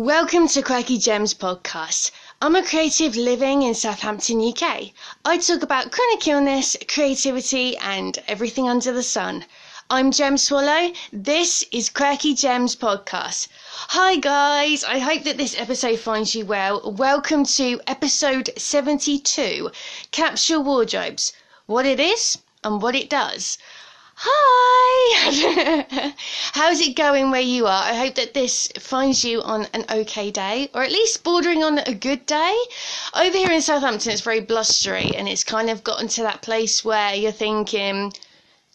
Welcome to Quirky Gems podcast. I'm a creative living in Southampton, UK. I talk about chronic illness, creativity, and everything under the sun. I'm Gem Swallow. This is Quirky Gems podcast. Hi guys, I hope that this episode finds you well. Welcome to episode 72 Capsule Wardrobes What it is and what it does. Hi! How's it going where you are? I hope that this finds you on an okay day, or at least bordering on a good day. Over here in Southampton, it's very blustery, and it's kind of gotten to that place where you're thinking,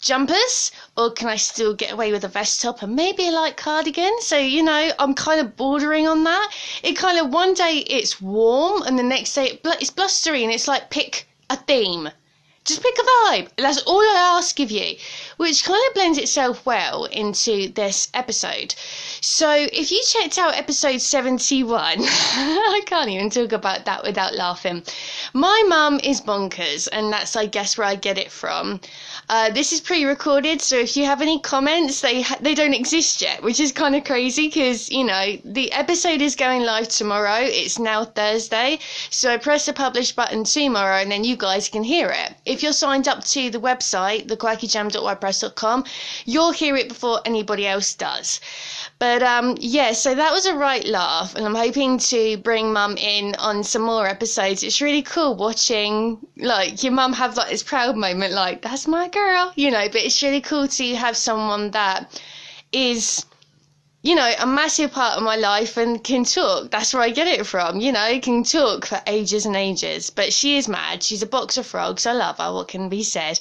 jumpers, or can I still get away with a vest top and maybe a light cardigan? So, you know, I'm kind of bordering on that. It kind of, one day it's warm, and the next day it's blustery, and it's like pick a theme. Just pick a vibe. That's all I ask of you, which kind of blends itself well into this episode. So, if you checked out episode 71, I can't even talk about that without laughing. My mum is bonkers, and that's, I guess, where I get it from. Uh, this is pre-recorded, so if you have any comments, they ha- they don't exist yet, which is kind of crazy because you know the episode is going live tomorrow. It's now Thursday, so press the publish button tomorrow, and then you guys can hear it. If you're signed up to the website, thequirkygem.wordpress.com, you'll hear it before anybody else does. But um, yeah, so that was a right laugh, and I'm hoping to bring mum in on some more episodes. It's really cool watching like your mum have like this proud moment, like that's my girl, you know. But it's really cool to have someone that is you know, a massive part of my life and can talk. That's where I get it from. You know, can talk for ages and ages. But she is mad. She's a box of frogs. I love her. What can be said?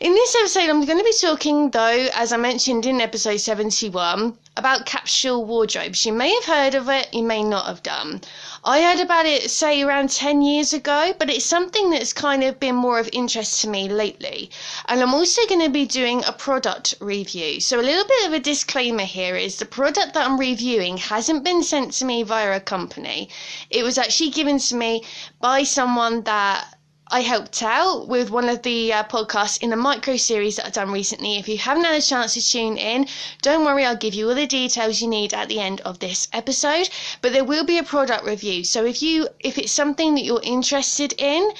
In this episode, I'm going to be talking, though, as I mentioned in episode 71, about capsule wardrobes. You may have heard of it, you may not have done. I heard about it, say, around 10 years ago, but it's something that's kind of been more of interest to me lately. And I'm also going to be doing a product review. So, a little bit of a disclaimer here is the product that I'm reviewing hasn't been sent to me via a company, it was actually given to me by someone that I helped out with one of the uh, podcasts in a micro series that I've done recently. If you haven't had a chance to tune in, don't worry, I'll give you all the details you need at the end of this episode. But there will be a product review. So if you if it's something that you're interested in,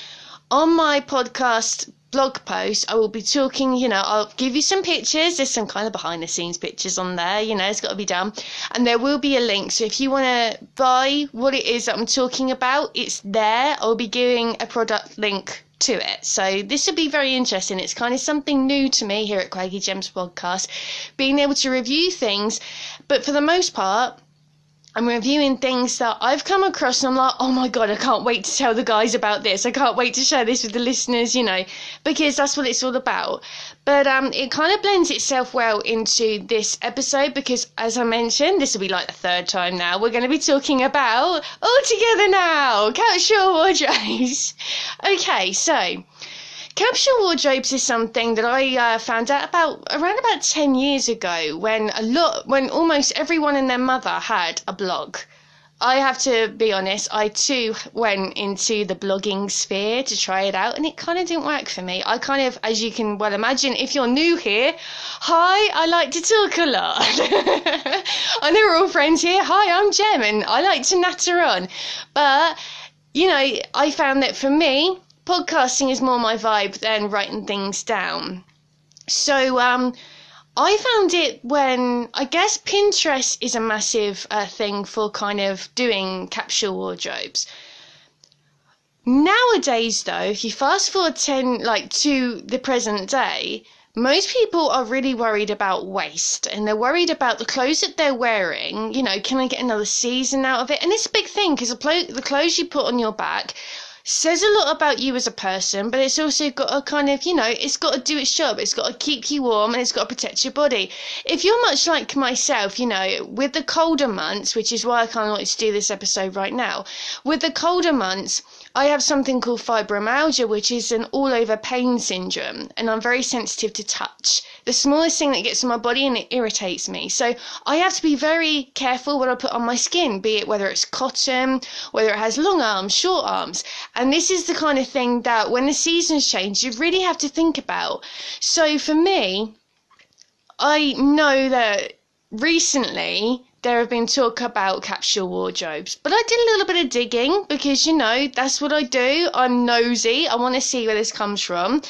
on my podcast blog post, I will be talking, you know, I'll give you some pictures. There's some kind of behind the scenes pictures on there, you know, it's got to be done. And there will be a link. So if you want to buy what it is that I'm talking about, it's there. I'll be giving a product link to it. So this will be very interesting. It's kind of something new to me here at Quirky Gems Podcast, being able to review things. But for the most part, I'm reviewing things that I've come across and I'm like, oh my god, I can't wait to tell the guys about this. I can't wait to share this with the listeners, you know, because that's what it's all about. But um, it kind of blends itself well into this episode because, as I mentioned, this will be like the third time now. We're going to be talking about all together now, capsule wardrobes. okay, so Capsule wardrobes is something that I uh, found out about around about 10 years ago when a lot, when almost everyone and their mother had a blog. I have to be honest, I too went into the blogging sphere to try it out and it kind of didn't work for me. I kind of, as you can well imagine, if you're new here, hi, I like to talk a lot. I know we're all friends here. Hi, I'm Gem and I like to natter on. But, you know, I found that for me, podcasting is more my vibe than writing things down. So um, I found it when I guess Pinterest is a massive uh, thing for kind of doing capsule wardrobes. Nowadays, though, if you fast forward ten like to the present day, most people are really worried about waste and they're worried about the clothes that they're wearing. You know, can I get another season out of it? And it's a big thing because the clothes you put on your back says a lot about you as a person, but it's also got a kind of, you know, it's got to do its job. It's got to keep you warm and it's got to protect your body. If you're much like myself, you know, with the colder months, which is why I kind of wanted to do this episode right now, with the colder months, I have something called fibromyalgia, which is an all over pain syndrome, and I'm very sensitive to touch. The smallest thing that gets in my body and it irritates me. So I have to be very careful what I put on my skin, be it whether it's cotton, whether it has long arms, short arms. And this is the kind of thing that when the seasons change, you really have to think about. So for me, I know that recently there have been talk about capsule wardrobes. But I did a little bit of digging because, you know, that's what I do. I'm nosy. I want to see where this comes from.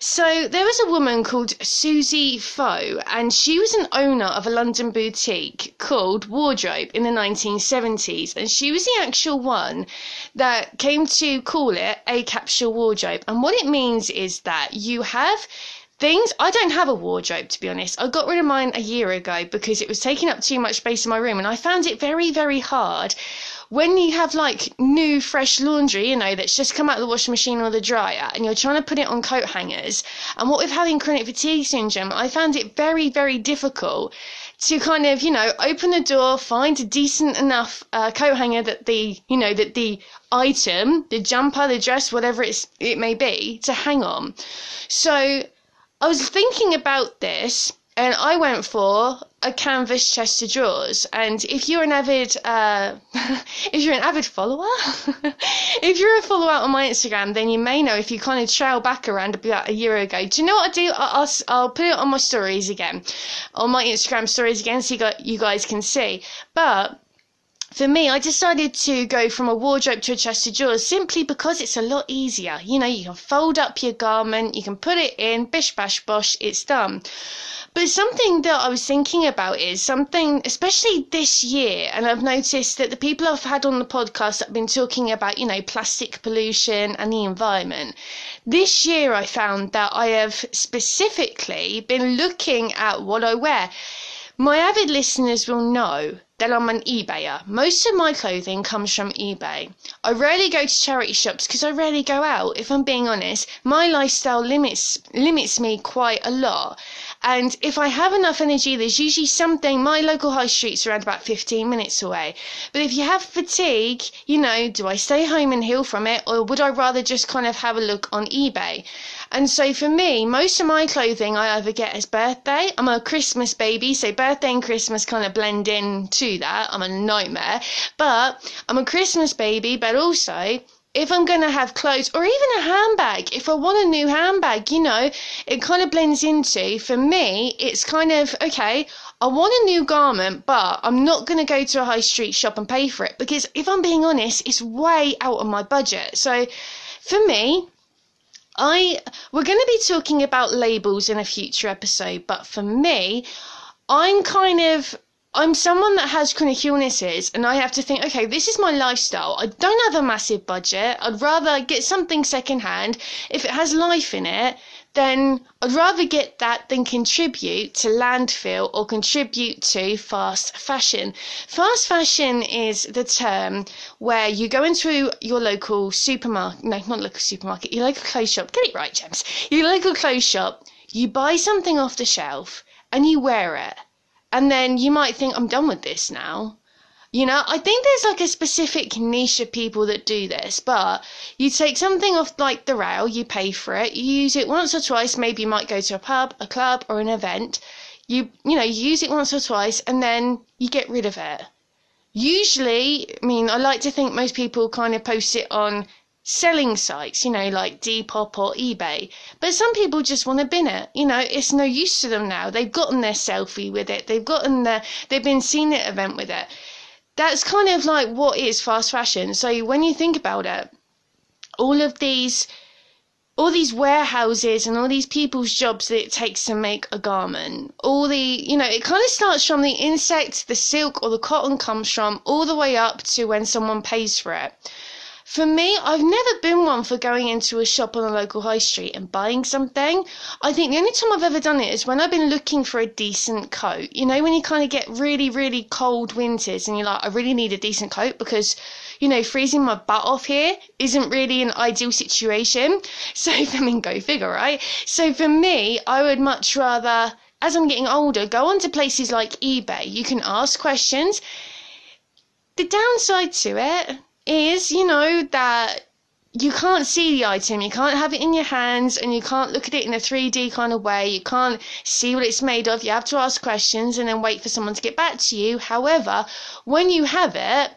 So there was a woman called Susie Faux, and she was an owner of a London boutique called Wardrobe in the 1970s, and she was the actual one that came to call it a capsule wardrobe. And what it means is that you have things i don't have a wardrobe to be honest i got rid of mine a year ago because it was taking up too much space in my room and i found it very very hard when you have like new fresh laundry, you know, that's just come out of the washing machine or the dryer and you're trying to put it on coat hangers, and what with having chronic fatigue syndrome, I found it very, very difficult to kind of, you know, open the door, find a decent enough uh, coat hanger that the, you know, that the item, the jumper, the dress, whatever it's, it may be, to hang on. So I was thinking about this and I went for a canvas chest of drawers. And if you're an avid, uh, if you're an avid follower, if you're a follower on my Instagram, then you may know if you kind of trail back around about a year ago. Do you know what I do? I'll, I'll put it on my stories again, on my Instagram stories again, so you, got, you guys can see. But for me, I decided to go from a wardrobe to a chest of drawers simply because it's a lot easier. You know, you can fold up your garment, you can put it in, bish bash bosh, it's done. But something that I was thinking about is something, especially this year, and I've noticed that the people I've had on the podcast have been talking about, you know, plastic pollution and the environment. This year, I found that I have specifically been looking at what I wear. My avid listeners will know that I'm an eBayer. Most of my clothing comes from eBay. I rarely go to charity shops because I rarely go out. If I'm being honest, my lifestyle limits limits me quite a lot. And if I have enough energy, there's usually something. My local high street's around about 15 minutes away. But if you have fatigue, you know, do I stay home and heal from it, or would I rather just kind of have a look on eBay? And so for me, most of my clothing I either get as birthday. I'm a Christmas baby, so birthday and Christmas kind of blend in to that. I'm a nightmare. But I'm a Christmas baby, but also if I'm going to have clothes or even a handbag, if I want a new handbag, you know, it kind of blends into, for me, it's kind of, okay, I want a new garment, but I'm not going to go to a high street shop and pay for it because if I'm being honest, it's way out of my budget. So for me, I we're going to be talking about labels in a future episode, but for me, I'm kind of I'm someone that has chronic illnesses and I have to think, okay, this is my lifestyle. I don't have a massive budget. I'd rather get something secondhand. If it has life in it, then I'd rather get that than contribute to landfill or contribute to fast fashion. Fast fashion is the term where you go into your local supermarket, no, not local supermarket, your local clothes shop, get it right, James, your local clothes shop, you buy something off the shelf and you wear it and then you might think I'm done with this now. You know, I think there's like a specific niche of people that do this, but you take something off like the rail, you pay for it, you use it once or twice, maybe you might go to a pub, a club, or an event. You you know, you use it once or twice and then you get rid of it. Usually, I mean, I like to think most people kind of post it on selling sites, you know, like Depop or eBay. But some people just want to bin it. You know, it's no use to them now. They've gotten their selfie with it. They've gotten their, they've been seen at event with it. That's kind of like what is fast fashion. So when you think about it, all of these, all these warehouses and all these people's jobs that it takes to make a garment, all the, you know, it kind of starts from the insect, the silk or the cotton comes from, all the way up to when someone pays for it. For me, I've never been one for going into a shop on a local high street and buying something. I think the only time I've ever done it is when I've been looking for a decent coat. You know, when you kind of get really, really cold winters and you're like, I really need a decent coat because, you know, freezing my butt off here isn't really an ideal situation. So, I mean, go figure, right? So for me, I would much rather, as I'm getting older, go on to places like eBay. You can ask questions. The downside to it is, you know, that you can't see the item, you can't have it in your hands, and you can't look at it in a 3D kind of way. You can't see what it's made of. You have to ask questions and then wait for someone to get back to you. However, when you have it,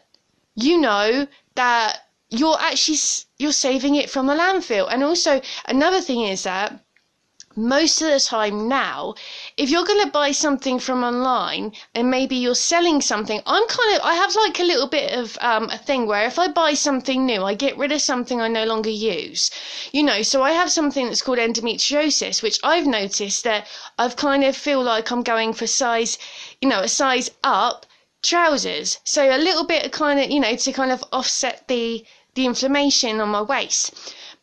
you know that you're actually you're saving it from the landfill. And also another thing is that most of the time now, if you're going to buy something from online and maybe you're selling something, I'm kind of, I have like a little bit of um, a thing where if I buy something new, I get rid of something I no longer use. You know, so I have something that's called endometriosis, which I've noticed that I've kind of feel like I'm going for size, you know, a size up trousers. So a little bit of kind of, you know, to kind of offset the, the inflammation on my waist.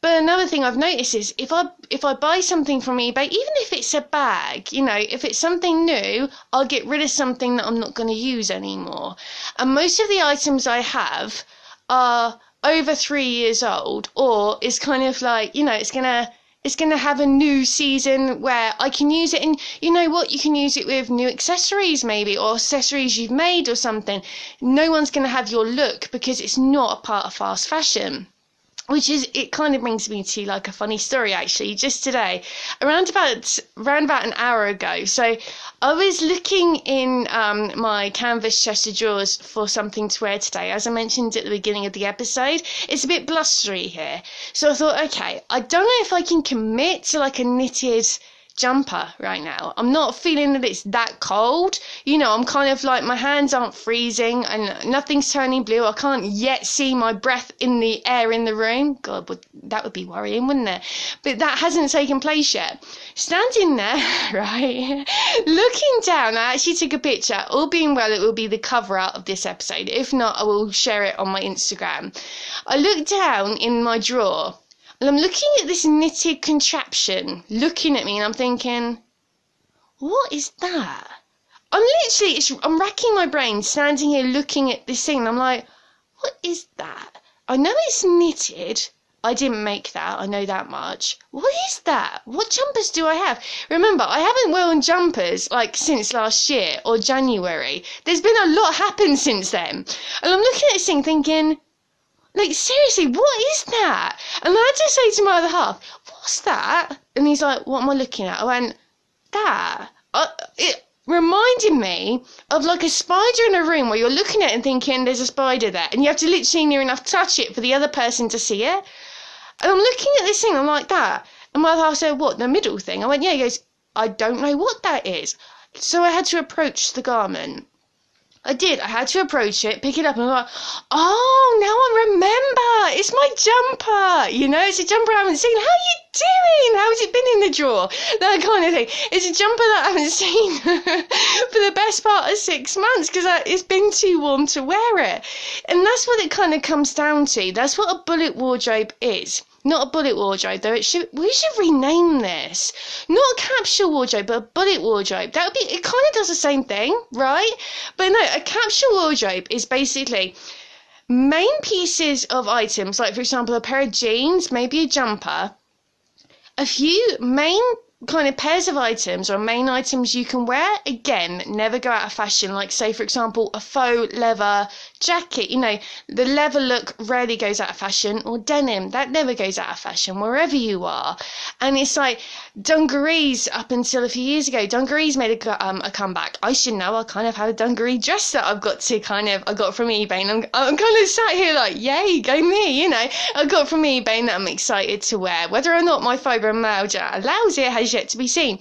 But another thing I've noticed is if I if I buy something from eBay, even if it's a bag, you know, if it's something new, I'll get rid of something that I'm not going to use anymore. And most of the items I have are over three years old, or it's kind of like you know, it's gonna it's going to have a new season where I can use it. And you know what? You can use it with new accessories, maybe, or accessories you've made or something. No one's going to have your look because it's not a part of fast fashion which is it kind of brings me to like a funny story actually. Just today around about around about an hour ago so i was looking in um, my canvas chest of drawers for something to wear today. As i mentioned at the beginning of the episode it's a bit blustery here. So i thought okay i don't know if i can commit to like a knitted jumper right now. I'm not feeling that it's that cold. You know, I'm kind of like my hands aren't freezing and nothing's turning blue. I can't yet see my breath in the air in the room. God, would, that would be worrying, wouldn't it? But that hasn't taken place yet. Standing there, right, looking down, I actually took a picture. All being well, it will be the cover out of this episode. If not, I will share it on my Instagram. I looked down in my drawer and I'm looking at this knitted contraption, looking at me, and I'm thinking, what is that? I'm literally, I'm racking my brain, standing here looking at this thing, and I'm like, what is that? I know it's knitted. I didn't make that, I know that much. What is that? What jumpers do I have? Remember, I haven't worn jumpers like since last year or January. There's been a lot happened since then. And I'm looking at this thing thinking, like, seriously, what is that? And then I just say to my other half, what's that? And he's like, what am I looking at? I went, that. Uh, it reminded me of like a spider in a room where you're looking at it and thinking there's a spider there. And you have to literally near enough touch it for the other person to see it. And I'm looking at this thing, I'm like, that. And my other half said, what, the middle thing? I went, yeah. He goes, I don't know what that is. So I had to approach the garment I did. I had to approach it, pick it up, and I'm like, oh, now I remember. It's my jumper. You know, it's a jumper I haven't seen. How you doing? How's it been in the drawer? That kind of thing. It's a jumper that I haven't seen for the best part of six months because it's been too warm to wear it. And that's what it kind of comes down to. That's what a bullet wardrobe is. Not a bullet wardrobe though. It should we should rename this. Not a capsule wardrobe, but a bullet wardrobe. That would be it kind of does the same thing, right? But no, a capsule wardrobe is basically main pieces of items, like for example a pair of jeans, maybe a jumper, a few main kind of pairs of items or main items you can wear. Again never go out of fashion. Like say for example a faux leather jacket. You know the leather look rarely goes out of fashion or denim. That never goes out of fashion wherever you are. And it's like dungarees up until a few years ago dungarees made a, um, a comeback. I should know. I kind of had a dungaree dress that i've got to kind of i got from ebay. And i'm, I'm kind of sat here like yay go me you know. I got from ebay and i'm excited to wear. Whether or not my fibromyalgia allows it has yet to be seen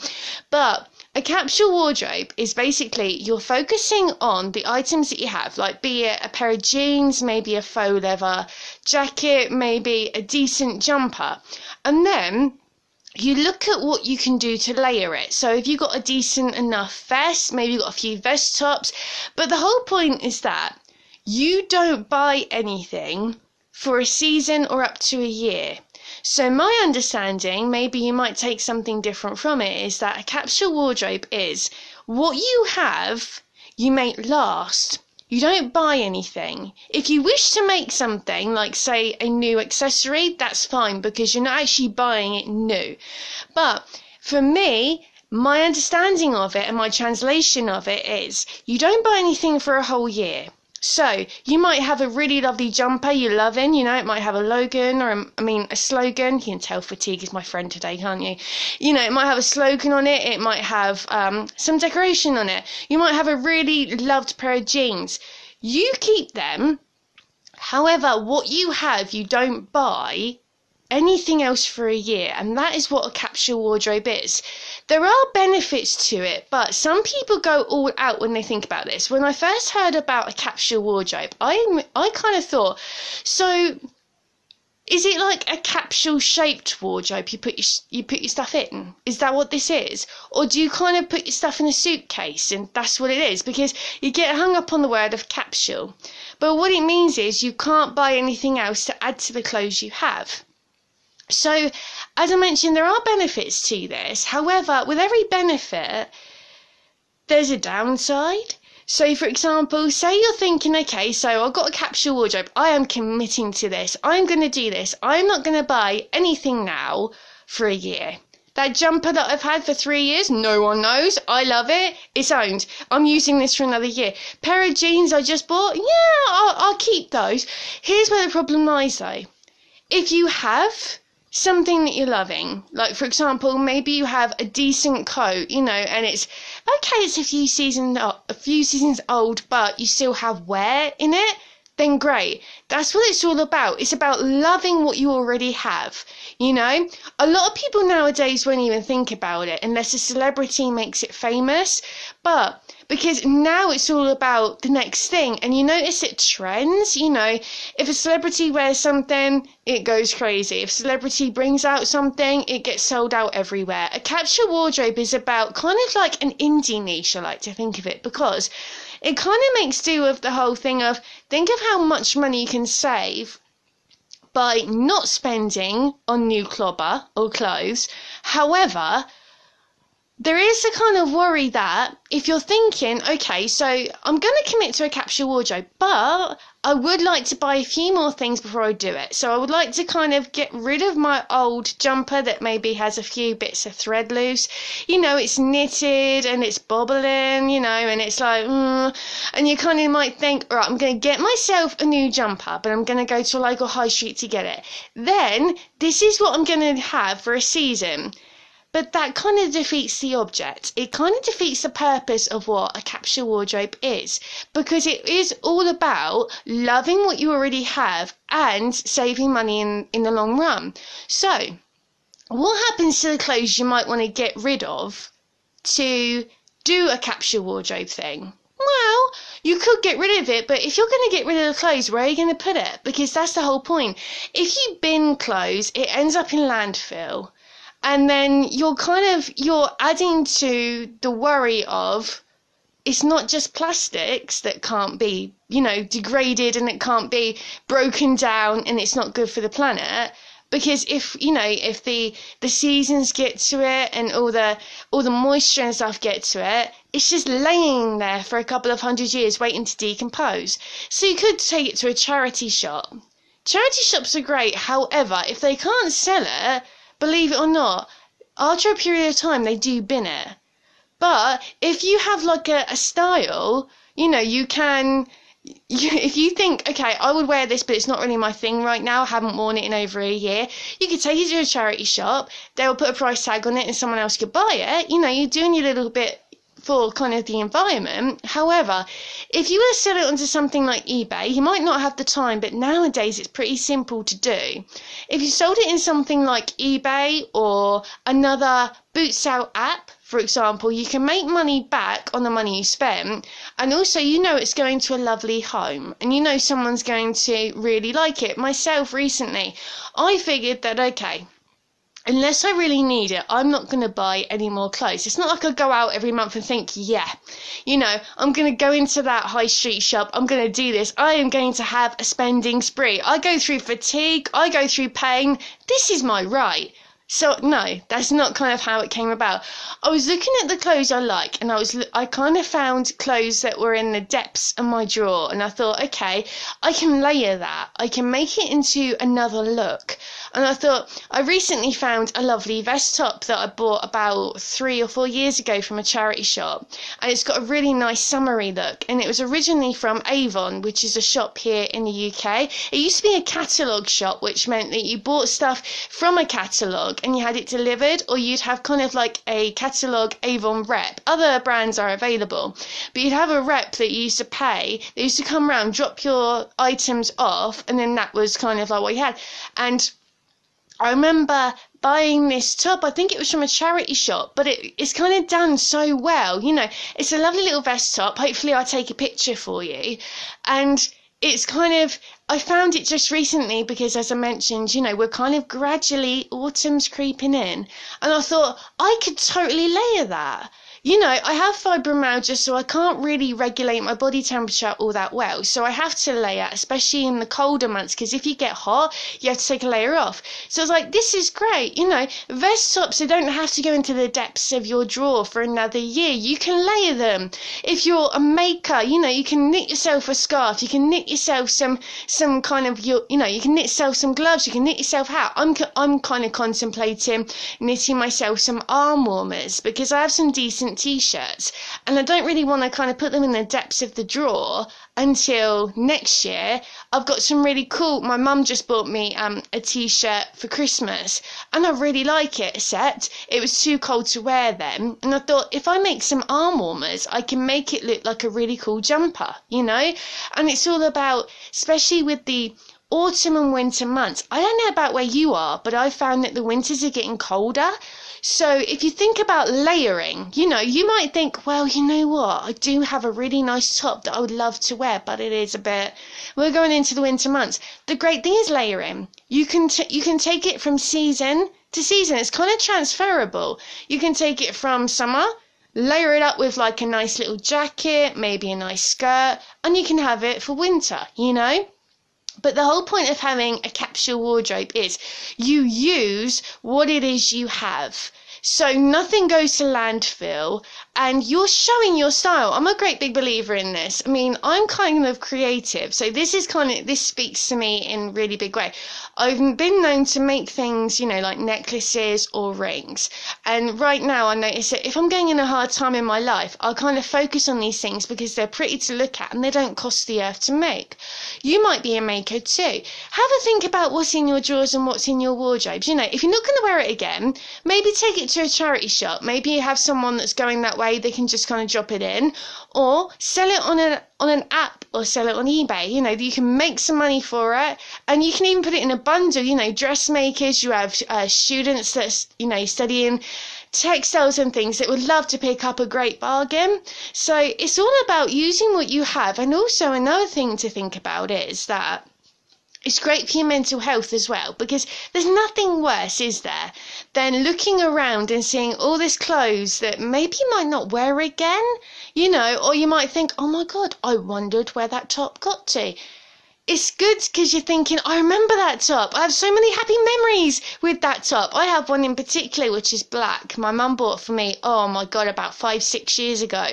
but a capsule wardrobe is basically you're focusing on the items that you have, like be it a pair of jeans, maybe a faux leather jacket, maybe a decent jumper. And then you look at what you can do to layer it. So if you've got a decent enough vest, maybe you've got a few vest tops, but the whole point is that you don't buy anything for a season or up to a year. So my understanding, maybe you might take something different from it, is that a capsule wardrobe is what you have, you make last. You don't buy anything. If you wish to make something, like say a new accessory, that's fine because you're not actually buying it new. But for me, my understanding of it and my translation of it is you don't buy anything for a whole year. So you might have a really lovely jumper you're loving, you know, it might have a logan or a, I mean a slogan. You can tell fatigue is my friend today, can't you? You know, it might have a slogan on it, it might have um, some decoration on it. You might have a really loved pair of jeans. You keep them. However, what you have you don't buy anything else for a year, and that is what a capsule wardrobe is. There are benefits to it, but some people go all out when they think about this. When I first heard about a capsule wardrobe, I I kind of thought, so is it like a capsule shaped wardrobe you put your you put your stuff in? Is that what this is? Or do you kind of put your stuff in a suitcase and that's what it is? Because you get hung up on the word of capsule. But what it means is you can't buy anything else to add to the clothes you have. So as i mentioned there are benefits to this however with every benefit there's a downside so, for example, say you're thinking, okay, so I've got a capsule wardrobe. I am committing to this. I'm going to do this. I'm not going to buy anything now for a year. That jumper that I've had for three years, no one knows. I love it. It's owned. I'm using this for another year. Pair of jeans I just bought, yeah, I'll, I'll keep those. Here's where the problem lies though. If you have something that you're loving. Like, for example, maybe you have a decent coat, you know, and it's okay, it's a few seasons, a few seasons old, but you still have wear in it. Then great. That's what it's all about. It's about loving what you already have. You know, a lot of people nowadays won't even think about it unless a celebrity makes it famous. But because now it's all about the next thing and you notice it trends you know if a celebrity wears something it goes crazy if celebrity brings out something it gets sold out everywhere a capsule wardrobe is about kind of like an indie niche i like to think of it because it kind of makes do with the whole thing of think of how much money you can save by not spending on new clobber or clothes. However there is a kind of worry that if you're thinking, okay, so I'm going to commit to a capsule wardrobe, but I would like to buy a few more things before I do it. So I would like to kind of get rid of my old jumper that maybe has a few bits of thread loose. You know, it's knitted and it's bobbling, you know, and it's like, mm, and you kind of might think, right, I'm going to get myself a new jumper, but I'm going to go to a local high street to get it. Then this is what I'm going to have for a season but that kind of defeats the object. It kind of defeats the purpose of what a capsule wardrobe is because it is all about loving what you already have and saving money in, in the long run. So, what happens to the clothes you might want to get rid of to do a capsule wardrobe thing? Well, you could get rid of it, but if you're going to get rid of the clothes, where are you going to put it? Because that's the whole point. If you bin clothes, it ends up in landfill and then you're kind of you're adding to the worry of it's not just plastics that can't be you know degraded and it can't be broken down and it's not good for the planet. Because if you know if the the seasons get to it and all the all the moisture and stuff get to it it's just laying there for a couple of hundred years waiting to decompose. So you could take it to a charity shop. Charity shops are great. However if they can't sell it believe it or not, after a period of time, they do bin it. But if you have like a, a style, you know, you can. You, if you think, okay, I would wear this, but it's not really my thing right now, I haven't worn it in over a year, you could take it to a charity shop, they'll put a price tag on it and someone else could buy it. You know, you're doing your little bit for kind of the environment. However, if you were to sell it onto something like eBay, you might not have the time, but nowadays it's pretty simple to do. If you sold it in something like eBay or another boot sale app, for example, you can make money back on the money you spent, and also you know it's going to a lovely home, and you know someone's going to really like it. Myself recently, I figured that okay, unless I really need it, I'm not going to buy any more clothes. It's not like I go out every month and think, yeah, you know, I'm going to go into that high street shop, I'm going to do this, I am going to have a spending spree. I go through fatigue, I go through pain. This is my right. So no, that's not kind of how it came about. I was looking at the clothes I like, and I was I kind of found clothes that were in the depths of my drawer, and I thought, okay, I can layer that. I can make it into another look. And I thought I recently found a lovely vest top that I bought about three or four years ago from a charity shop, and it's got a really nice summery look. And it was originally from Avon, which is a shop here in the UK. It used to be a catalogue shop, which meant that you bought stuff from a catalogue and you had it delivered, or you'd have kind of like a catalogue Avon rep. Other brands are available, but you'd have a rep that you used to pay. They used to come around, drop your items off, and then that was kind of like what you had. And I remember buying this top. I think it was from a charity shop, but it, it's kind of done so well. You know, it's a lovely little vest top. Hopefully, I'll take a picture for you. And it's kind of, I found it just recently because, as I mentioned, you know, we're kind of gradually, autumn's creeping in. And I thought, I could totally layer that you know, I have fibromyalgia, so I can't really regulate my body temperature all that well. So I have to layer, especially in the colder months, because if you get hot, you have to take a layer off. So I was like, this is great, you know, vest tops, they don't have to go into the depths of your drawer for another year. You can layer them. If you're a maker, you know, you can knit yourself a scarf, you can knit yourself some some kind of your, you know, you can knit yourself some gloves, you can knit yourself hat. I'm I'm kind of contemplating knitting myself some arm warmers because I have some decent t-shirts and I don't really want to kind of put them in the depths of the drawer until next year. I've got some really cool my mum just bought me um, a t-shirt for Christmas and I really like it except it was too cold to wear then and I thought if I make some arm warmers I can make it look like a really cool jumper you know and it's all about especially with the autumn and winter months. I don't know about where you are, but I found that the winters are getting colder. So if you think about layering, you know, you might think, well, you know what? I do have a really nice top that I would love to wear, but it is a bit. We're going into the winter months. The great thing is layering. You can t- you can take it from season to season. It's kind of transferable. You can take it from summer layer it up with like a nice little jacket, maybe a nice skirt, and you can have it for winter, you know? But the whole point of having a capsule wardrobe is you use what it is you have. So nothing goes to landfill and you're showing your style. I'm a great big believer in this. I mean, I'm kind of creative. So this is kind of, this speaks to me in a really big way. I've been known to make things, you know, like necklaces or rings. And right now I notice that if I'm going in a hard time in my life, I'll kind of focus on these things because they're pretty to look at and they don't cost the earth to make. You might be a maker too. Have a think about what's in your drawers and what's in your wardrobes. You know, if you're not going to wear it again, maybe take it to a charity shop. Maybe you have someone that's going that way, they can just kind of drop it in. Or sell it on an on an app or sell it on eBay. You know, you can make some money for it, and you can even put it in a bundle. You know, dressmakers, you have uh, students that's you know studying textiles and things that would love to pick up a great bargain. So it's all about using what you have, and also another thing to think about is that it's great for your mental health as well because there's nothing worse, is there, than looking around and seeing all this clothes that maybe you might not wear again, you know, or you might think, oh my god, I wondered where that top got to it's good because you're thinking, I remember that top. I have so many happy memories with that top. I have one in particular which is black. My mum bought for me, oh my god, about five, six years ago.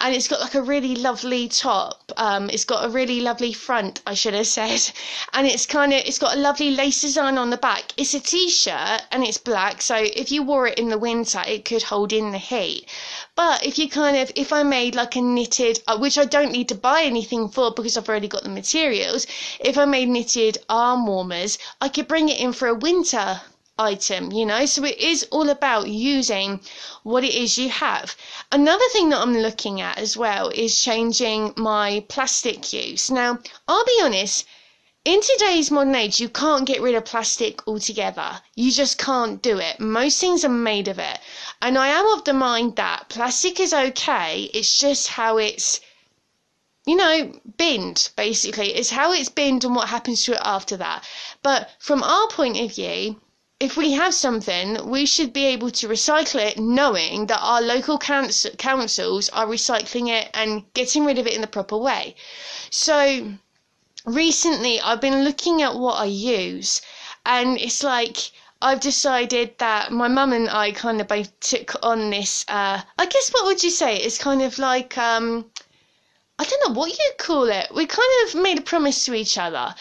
And it's got like a really lovely top. Um, it's got a really lovely front, I should have said. And it's kind of, it's got a lovely lace design on the back. It's a t shirt and it's black. So if you wore it in the winter, it could hold in the heat. But if you kind of, if I made like a knitted, uh, which I don't need to buy anything for because I've already got the materials, if I made knitted arm warmers, I could bring it in for a winter item, you know? So it is all about using what it is you have. Another thing that I'm looking at as well is changing my plastic use. Now, I'll be honest, in today's modern age, you can't get rid of plastic altogether. You just can't do it. Most things are made of it. And I am of the mind that plastic is okay, it's just how it's, you know, binned, basically. It's how it's binned and what happens to it after that. But from our point of view, if we have something, we should be able to recycle it knowing that our local councils are recycling it and getting rid of it in the proper way. So, recently I've been looking at what I use, and it's like I've decided that my mum and I kind of both took on this. Uh, I guess what would you say? It's kind of like um, I don't know what you call it. We kind of made a promise to each other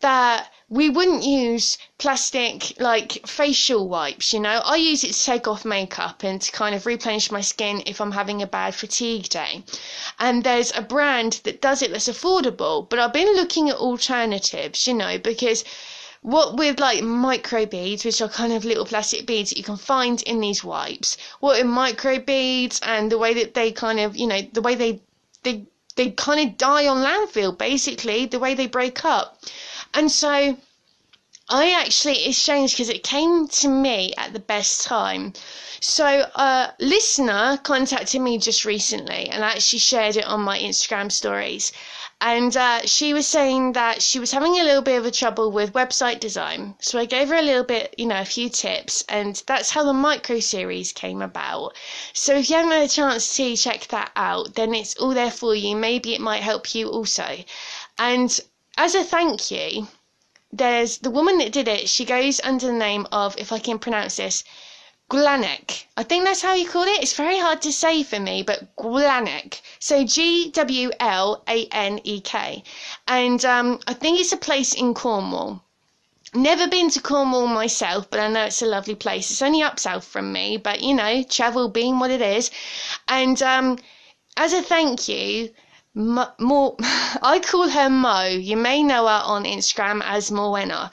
that we wouldn't use plastic like facial wipes, you know. I use it to take off makeup and to kind of replenish my skin if I'm having a bad fatigue day. And there's a brand that does it that's affordable, but I've been looking at alternatives, you know, because what with like micro beads, which are kind of little plastic beads that you can find in these wipes, what in micro beads and the way that they kind of, you know, the way they they they kind of die on landfill basically, the way they break up. And so I actually, it's strange because it came to me at the best time. So, a listener contacted me just recently and actually shared it on my Instagram stories. And uh, she was saying that she was having a little bit of a trouble with website design. So I gave her a little bit, you know, a few tips, and that's how the micro series came about. So if you haven't had a chance to check that out, then it's all there for you. Maybe it might help you also. And as a thank you, there's the woman that did it. She goes under the name of, if I can pronounce this, Glanek. I think that's how you call it. It's very hard to say for me, but Glanek. So G W L A N E K. And um, I think it's a place in Cornwall. Never been to Cornwall myself, but I know it's a lovely place. It's only up south from me, but you know, travel being what it is. And um, as a thank you, Mo, more, I call her Mo. You may know her on Instagram as Morwenna.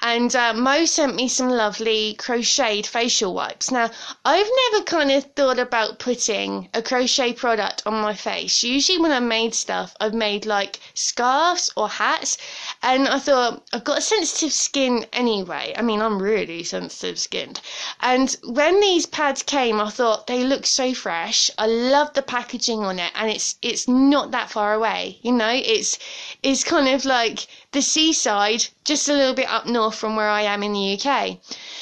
And uh, Mo sent me some lovely crocheted facial wipes. Now, I've never kind of thought about putting a crochet product on my face. Usually, when I've made stuff, I've made like scarves or hats. And I thought, I've got sensitive skin anyway. I mean, I'm really sensitive skinned. And when these pads came, I thought they look so fresh. I love the packaging on it, and it's it's not that far away. You know, it's it's kind of like the seaside, just a little bit up north from where I am in the UK.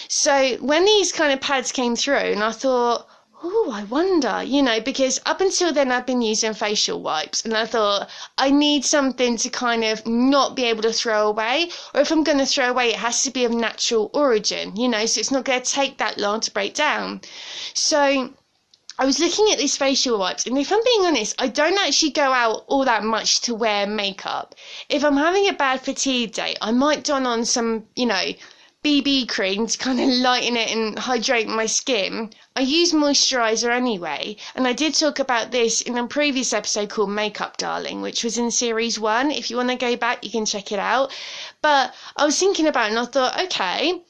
So when these kind of pads came through, and I thought, oh, I wonder, you know, because up until then I've been using facial wipes, and I thought I need something to kind of not be able to throw away, or if I'm going to throw away, it has to be of natural origin, you know, so it's not going to take that long to break down. So I was looking at these facial wipes, and if I'm being honest, I don't actually go out all that much to wear makeup. If I'm having a bad fatigue day, I might don on some, you know, BB cream to kind of lighten it and hydrate my skin. I use moisturizer anyway, and I did talk about this in a previous episode called Makeup Darling, which was in series one. If you want to go back, you can check it out. But I was thinking about it and I thought, okay,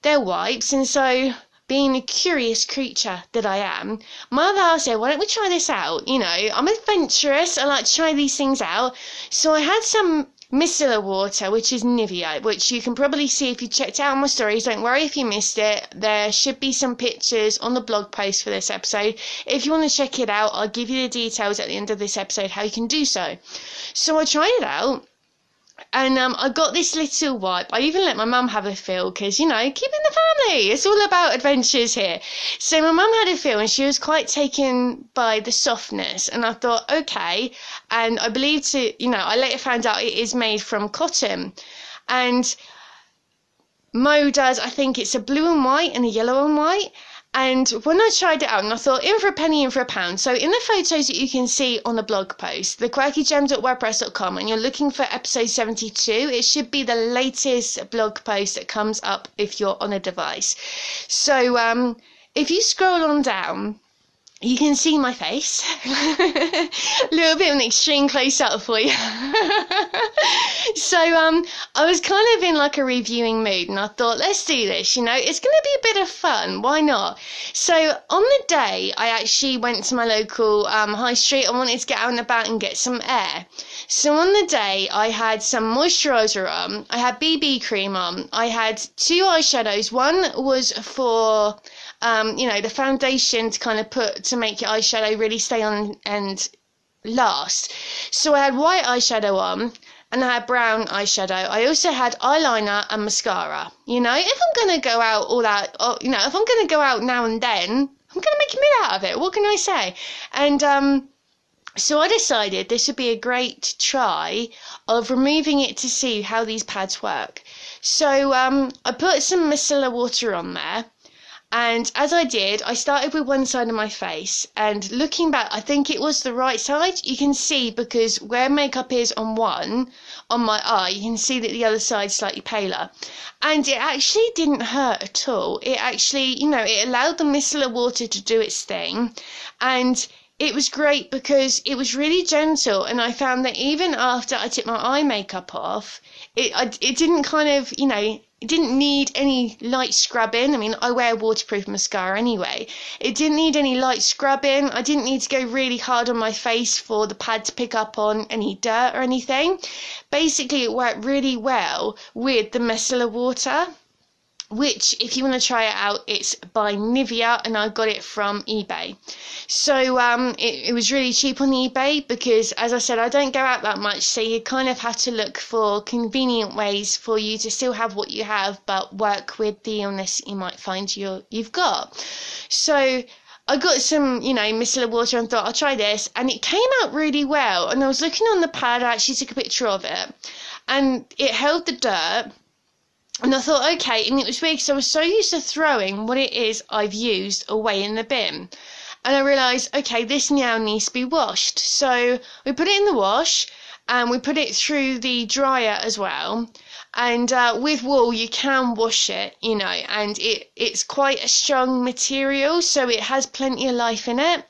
they're wipes, and so being a curious creature that I am, mother said, Why don't we try this out? You know, I'm adventurous, I like to try these things out. So I had some micellar water, which is Nivea, which you can probably see if you checked out my stories. Don't worry if you missed it. There should be some pictures on the blog post for this episode. If you want to check it out, I'll give you the details at the end of this episode how you can do so. So I tried it out and um, I got this little wipe. I even let my mum have a feel because, you know, keeping the family. It's all about adventures here. So my mum had a feel and she was quite taken by the softness. And I thought, okay. And I believe to, you know, I later found out it is made from cotton. And Mo does, I think it's a blue and white and a yellow and white. And when I tried it out, and I thought, in for a penny, in for a pound. So, in the photos that you can see on the blog post, the quirkygems.wordpress.com, and you're looking for episode 72, it should be the latest blog post that comes up if you're on a device. So, um, if you scroll on down, you can see my face. a little bit of an extreme close up for you. so um I was kind of in like a reviewing mood and I thought let's do this, you know, it's gonna be a bit of fun, why not? So on the day I actually went to my local um, high street, I wanted to get out and about and get some air. So on the day I had some moisturiser on, I had BB cream on, I had two eyeshadows. One was for um, you know, the foundation to kind of put to make your eyeshadow really stay on and last. So I had white eyeshadow on and I had brown eyeshadow. I also had eyeliner and mascara. You know, if I'm gonna go out all that, oh, you know, if I'm gonna go out now and then, I'm gonna make a meal out of it. What can I say? And um, so I decided this would be a great try of removing it to see how these pads work. So um, I put some micellar water on there and as I did, I started with one side of my face, and looking back, I think it was the right side. You can see because where makeup is on one, on my eye, you can see that the other side's slightly paler. And it actually didn't hurt at all. It actually, you know, it allowed the micellar water to do its thing. And it was great because it was really gentle. And I found that even after I took my eye makeup off, it, I, it didn't kind of, you know, it didn't need any light scrubbing. I mean, I wear waterproof mascara anyway. It didn't need any light scrubbing. I didn't need to go really hard on my face for the pad to pick up on any dirt or anything. Basically, it worked really well with the micellar water which if you want to try it out it's by nivea and i got it from ebay so um, it, it, was really cheap on ebay because as i said i don't go out that much so you kind of have to look for convenient ways for you to still have what you have but work with the illness you might find you you've got so I got some, you know, micellar water and thought I'll try this, and it came out really well. And I was looking on the pad, I actually took a picture of it, and it held the dirt, and I thought, okay, and it was weird because I was so used to throwing what it is I've used away in the bin. And I realised, okay, this now needs to be washed. So we put it in the wash and we put it through the dryer as well. And uh, with wool, you can wash it, you know, and it, it's quite a strong material, so it has plenty of life in it.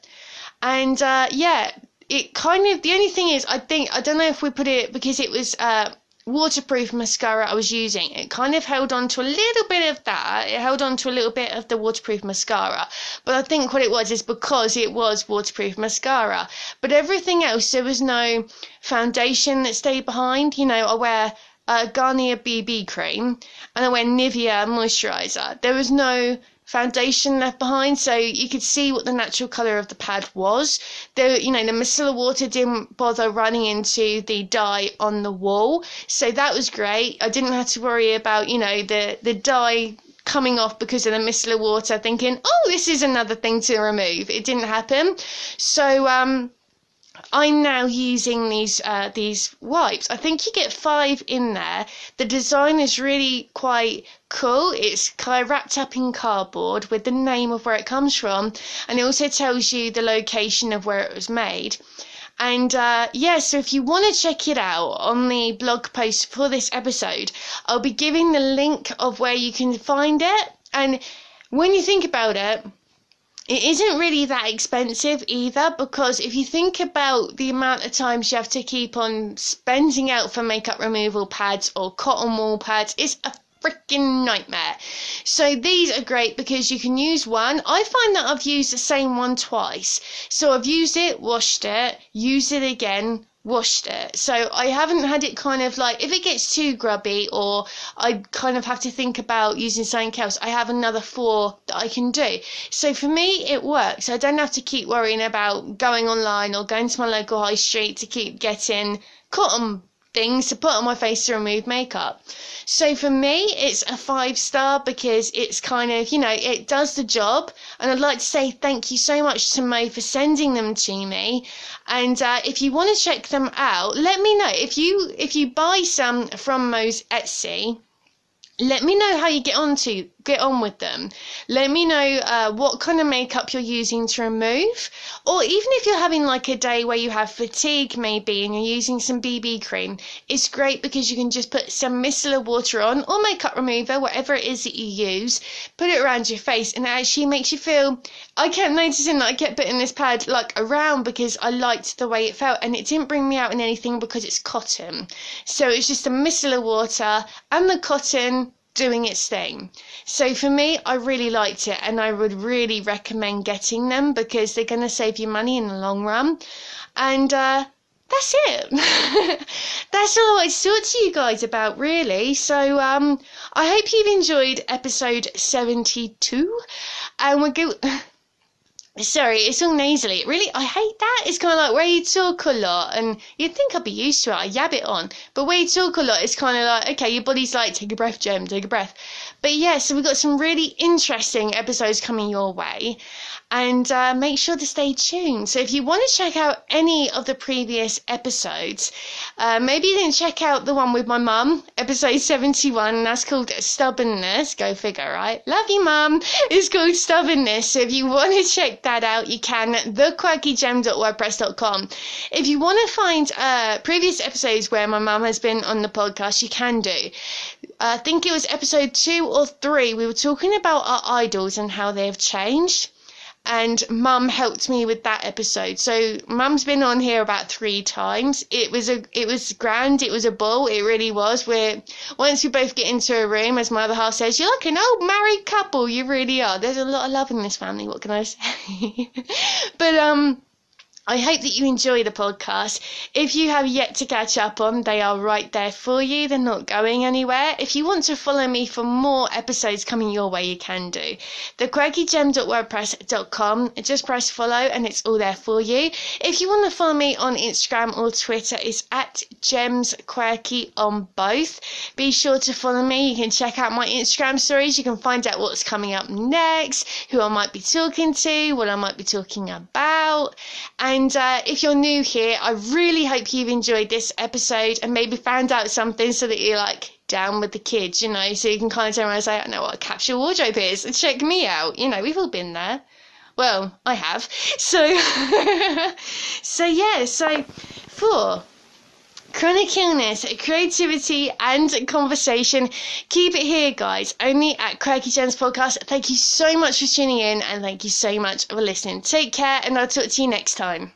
And uh, yeah, it kind of, the only thing is, I think, I don't know if we put it because it was. Uh, waterproof mascara I was using, it kind of held on to a little bit of that. It held on to a little bit of the waterproof mascara. But I think what it was is because it was waterproof mascara. But everything else, there was no foundation that stayed behind. You know, I wear a Garnier BB cream and I wear Nivea moisturizer. There was no foundation left behind so you could see what the natural colour of the pad was. The you know the micellar water didn't bother running into the dye on the wall, so that was great. I didn't have to worry about you know the the dye coming off because of the micellar water thinking oh this is another thing to remove it didn't happen so um I'm now using these uh, these wipes. I think you get five in there. The design is really quite cool. It's kind of wrapped up in cardboard with the name of where it comes from, and it also tells you the location of where it was made. And uh, yeah, so if you want to check it out on the blog post for this episode, I'll be giving the link of where you can find it. And when you think about it, it isn't really that expensive either because if you think about the amount of times you have to keep on spending out for makeup removal pads or cotton wool pads, it's a freaking nightmare. So these are great because you can use one. I find that I've used the same one twice. So I've used it, washed it, used it again, washed it. So I haven't had it kind of like if it gets too grubby or I kind of have to think about using something else, I have another four that I can do. So for me it works. I don't have to keep worrying about going online or going to my local high street to keep getting cotton things to put on my face to remove makeup. So for me, it's a five star because it's kind of, you know, it does the job. And I'd like to say thank you so much to Mo for sending them to me. And uh, if you want to check them out, let me know. If you if you buy some from Mo's Etsy, let me know how you get on to get on with them. Let me know uh, what kind of makeup you're using to remove, or even if you're having like a day where you have fatigue maybe and you're using some BB cream, it's great because you can just put some micellar water on or makeup remover, whatever it is that you use, put it around your face, and it actually makes you feel. I kept noticing that I kept putting this pad like around because I liked the way it felt, and it didn't bring me out in anything because it's cotton. So it's just the micellar water and the cotton doing its thing. So for me, I really liked it and I would really recommend getting them because they're going to save you money in the long run. And uh, that's it. that's all I wanted to to you guys about, really. So um, I hope you've enjoyed episode 72. And we're going Sorry, it's all nasally. Really, I hate that. It's kind of like where you talk a lot, and you'd think I'd be used to it. I yab it on, but where you talk a lot, it's kind of like okay, your body's like take a breath, Jem, take a breath. But yeah, so we've got some really interesting episodes coming your way, and uh, make sure to stay tuned. So if you want to check out any of the previous episodes, uh, maybe you didn't check out the one with my mum, episode 71, and that's called Stubbornness. Go figure, right? Love you, mum. It's called Stubbornness. So if you want to check that out, you can, thequirkygem.wordpress.com. If you want to find uh, previous episodes where my mum has been on the podcast, you can do. I think it was episode two or three. We were talking about our idols and how they have changed and mum helped me with that episode. So mum's been on here about three times. It was a it was grand, it was a ball, it really was. Where once we both get into a room, as my other half says, You're like an old married couple, you really are. There's a lot of love in this family, what can I say? but um I hope that you enjoy the podcast. If you have yet to catch up on, they are right there for you. They're not going anywhere. If you want to follow me for more episodes coming your way, you can do. TheQuirkyGem.wordpress.com. Just press follow and it's all there for you. If you want to follow me on Instagram or Twitter, it's at Gems Quirky on both. Be sure to follow me. You can check out my Instagram stories. You can find out what's coming up next, who I might be talking to, what I might be talking about, and and if you're new here, I really hope you've enjoyed this episode and maybe found out something so that you're like down with the kids, you know, so you can kind of turn around and say, I know what a capsule wardrobe is. Check me out. You know, we've all been there. Well, I have. So, so yeah, so for chronic illness, creativity, and conversation. Keep it here, guys, only at Quirky Gems Podcast. Thank you so much for tuning in, and thank you so much for listening. Take care, and I'll talk to you next time.